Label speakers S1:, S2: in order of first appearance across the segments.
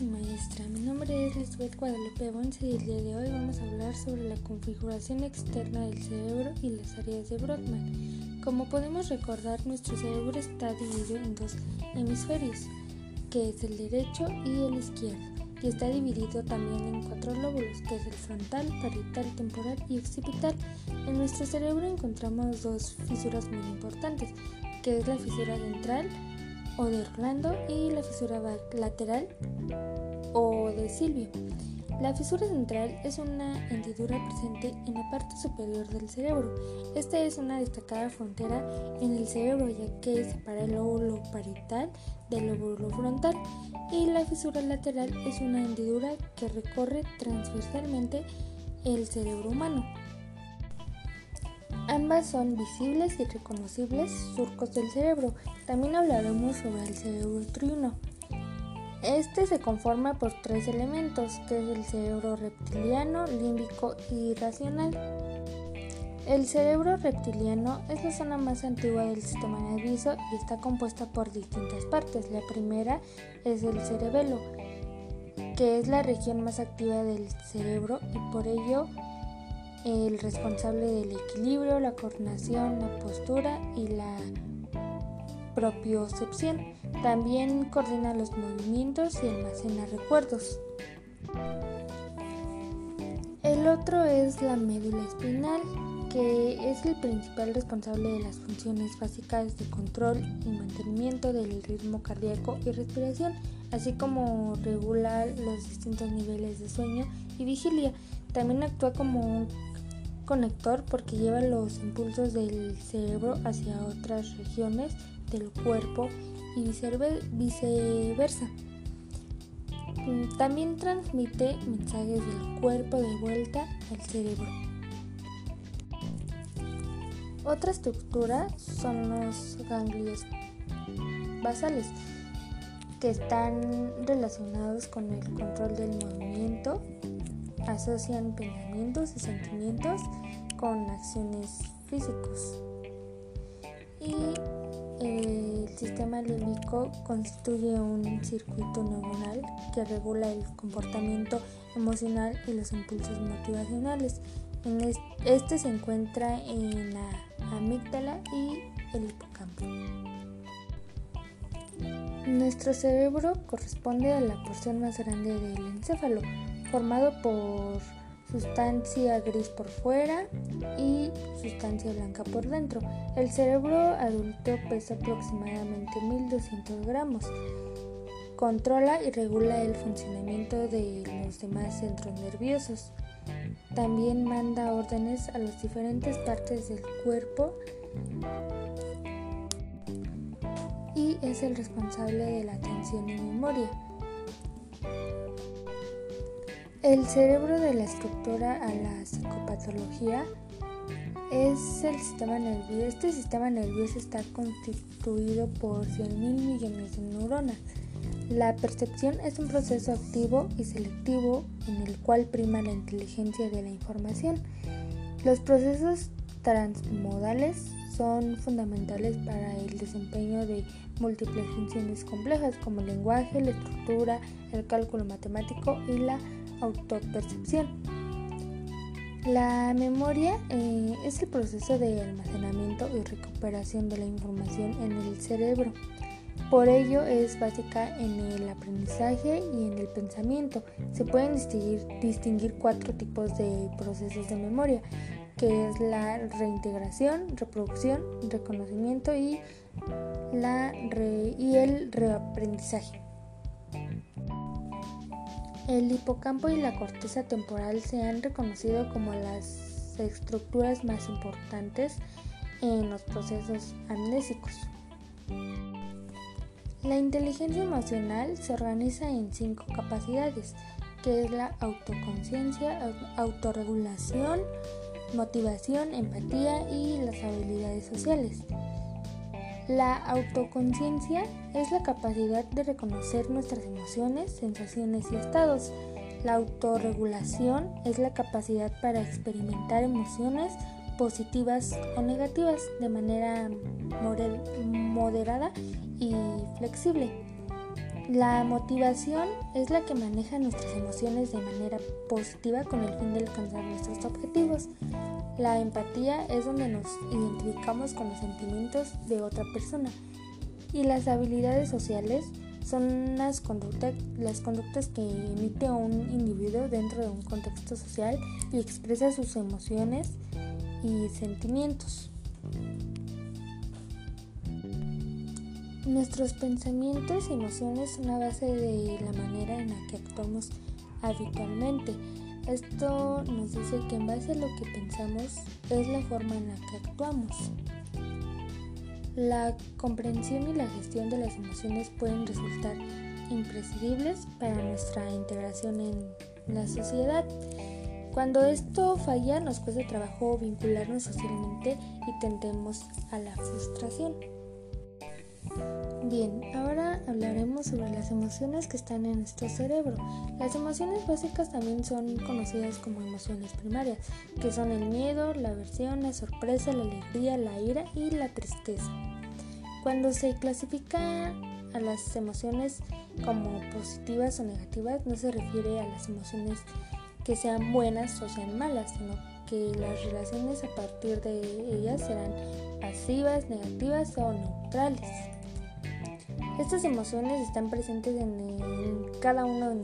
S1: y maestra. Mi nombre es Lisbeth Guadalupe Bonce y el día de hoy vamos a hablar sobre la configuración externa del cerebro y las áreas de Brodmann. Como podemos recordar, nuestro cerebro está dividido en dos hemisferios, que es el derecho y el izquierdo, y está dividido también en cuatro lóbulos, que es el frontal, parietal, temporal y occipital. En nuestro cerebro encontramos dos fisuras muy importantes, que es la fisura central, o de Orlando y la fisura lateral o de Silvio. La fisura central es una hendidura presente en la parte superior del cerebro. Esta es una destacada frontera en el cerebro ya que separa el lóbulo parietal del lóbulo frontal y la fisura lateral es una hendidura que recorre transversalmente el cerebro humano. Ambas son visibles y reconocibles surcos del cerebro. También hablaremos sobre el cerebro triuno. Este se conforma por tres elementos, que es el cerebro reptiliano, límbico y racional. El cerebro reptiliano es la zona más antigua del sistema nervioso y está compuesta por distintas partes. La primera es el cerebelo, que es la región más activa del cerebro y por ello el responsable del equilibrio, la coordinación, la postura y la propiocepción. También coordina los movimientos y almacena recuerdos. El otro es la médula espinal, que es el principal responsable de las funciones básicas de control y mantenimiento del ritmo cardíaco y respiración, así como regula los distintos niveles de sueño y vigilia. También actúa como un conector porque lleva los impulsos del cerebro hacia otras regiones del cuerpo y viceversa. Mm, también transmite mensajes del cuerpo de vuelta al cerebro. Otra estructura son los ganglios basales, que están relacionados con el control del movimiento, asocian pensamientos y sentimientos con acciones físicos. Y el sistema límbico constituye un circuito neuronal que regula el comportamiento emocional y los impulsos motivacionales. este se encuentra en la amígdala y el hipocampo. Nuestro cerebro corresponde a la porción más grande del encéfalo, formado por sustancia gris por fuera y sustancia blanca por dentro. El cerebro adulto pesa aproximadamente 1200 gramos. Controla y regula el funcionamiento de los demás centros nerviosos. También manda órdenes a las diferentes partes del cuerpo y es el responsable de la atención y memoria. El cerebro de la estructura a la psicopatología es el sistema nervioso. Este sistema nervioso está constituido por 100.000 millones de neuronas. La percepción es un proceso activo y selectivo en el cual prima la inteligencia de la información. Los procesos transmodales son fundamentales para el desempeño de múltiples funciones complejas como el lenguaje, la estructura, el cálculo matemático y la autopercepción. La memoria eh, es el proceso de almacenamiento y recuperación de la información en el cerebro. Por ello es básica en el aprendizaje y en el pensamiento. Se pueden distinguir, distinguir cuatro tipos de procesos de memoria, que es la reintegración, reproducción, reconocimiento y, la y el reaprendizaje. El hipocampo y la corteza temporal se han reconocido como las estructuras más importantes en los procesos amnésicos. La inteligencia emocional se organiza en cinco capacidades, que es la autoconciencia, autorregulación, motivación, empatía y las habilidades sociales. La autoconciencia es la capacidad de reconocer nuestras emociones, sensaciones y estados. La autorregulación es la capacidad para experimentar emociones positivas o negativas de manera moderada y flexible. La motivación es la que maneja nuestras emociones de manera positiva con el fin de alcanzar nuestros objetivos. La empatía es donde nos identificamos con los sentimientos de otra persona. Y las habilidades sociales son las, las conductas que emite un individuo dentro de un contexto social y expresa sus emociones y sentimientos. Nuestros pensamientos y emociones son la base de la manera en la que actuamos habitualmente. Esto nos dice que en base a lo que pensamos es la forma en la que actuamos. La comprensión y la gestión de las emociones pueden resultar imprescindibles para nuestra integración en la sociedad. Cuando esto falla nos cuesta trabajo vincularnos socialmente y tendemos a la frustración. Bien, ahora hablaremos sobre las emociones que están en nuestro cerebro. Las emociones básicas también son conocidas como emociones primarias, que son el miedo, la aversión, la sorpresa, la alegría, la ira y la tristeza. Cuando se clasifica a las emociones como positivas o negativas, no se refiere a las emociones que sean buenas o sean malas, sino que las relaciones a partir de ellas serán pasivas, negativas o neutrales. Estas emociones están presentes en, cada uno de,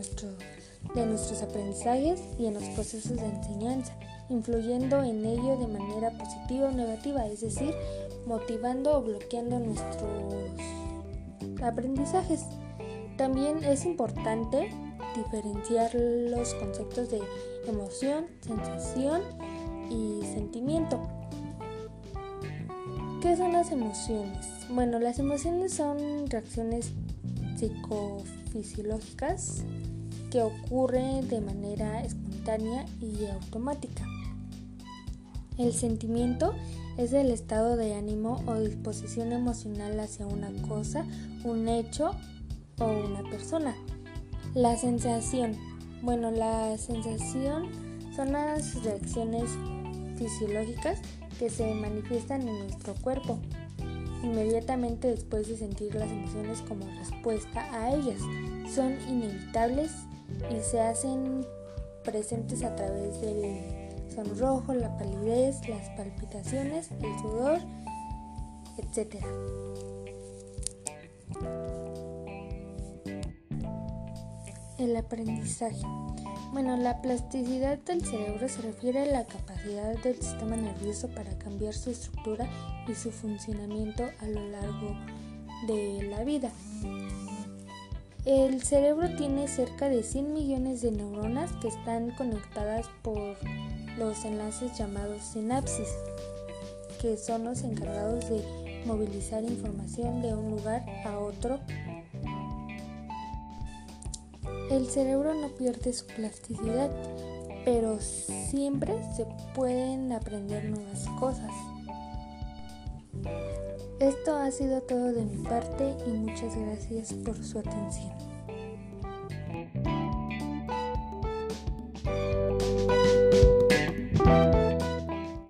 S1: de nuestros aprendizajes y en los procesos de enseñanza, influyendo en ello de manera positiva o negativa, es decir, motivando o bloqueando nuestros aprendizajes. También es importante diferenciar los conceptos de emoción, sensación y sentimiento. ¿Qué son las emociones? Bueno, las emociones son reacciones psicofisiológicas que ocurren de manera espontánea y automática. El sentimiento es el estado de ánimo o disposición emocional hacia una cosa, un hecho o una persona. La sensación. Bueno, la sensación son las reacciones fisiológicas que se manifiestan en nuestro cuerpo inmediatamente después de sentir las emociones como respuesta a ellas. Son inevitables y se hacen presentes a través del sonrojo, la palidez, las palpitaciones, el sudor, etc. El aprendizaje. Bueno, la plasticidad del cerebro se refiere a la capacidad del sistema nervioso para cambiar su estructura y su funcionamiento a lo largo de la vida. El cerebro tiene cerca de 100 millones de neuronas que están conectadas por los enlaces llamados sinapsis, que son los encargados de movilizar información de un lugar a otro el cerebro no pierde su plasticidad, pero siempre se pueden aprender nuevas cosas. Esto ha sido todo de mi parte y muchas gracias por su atención.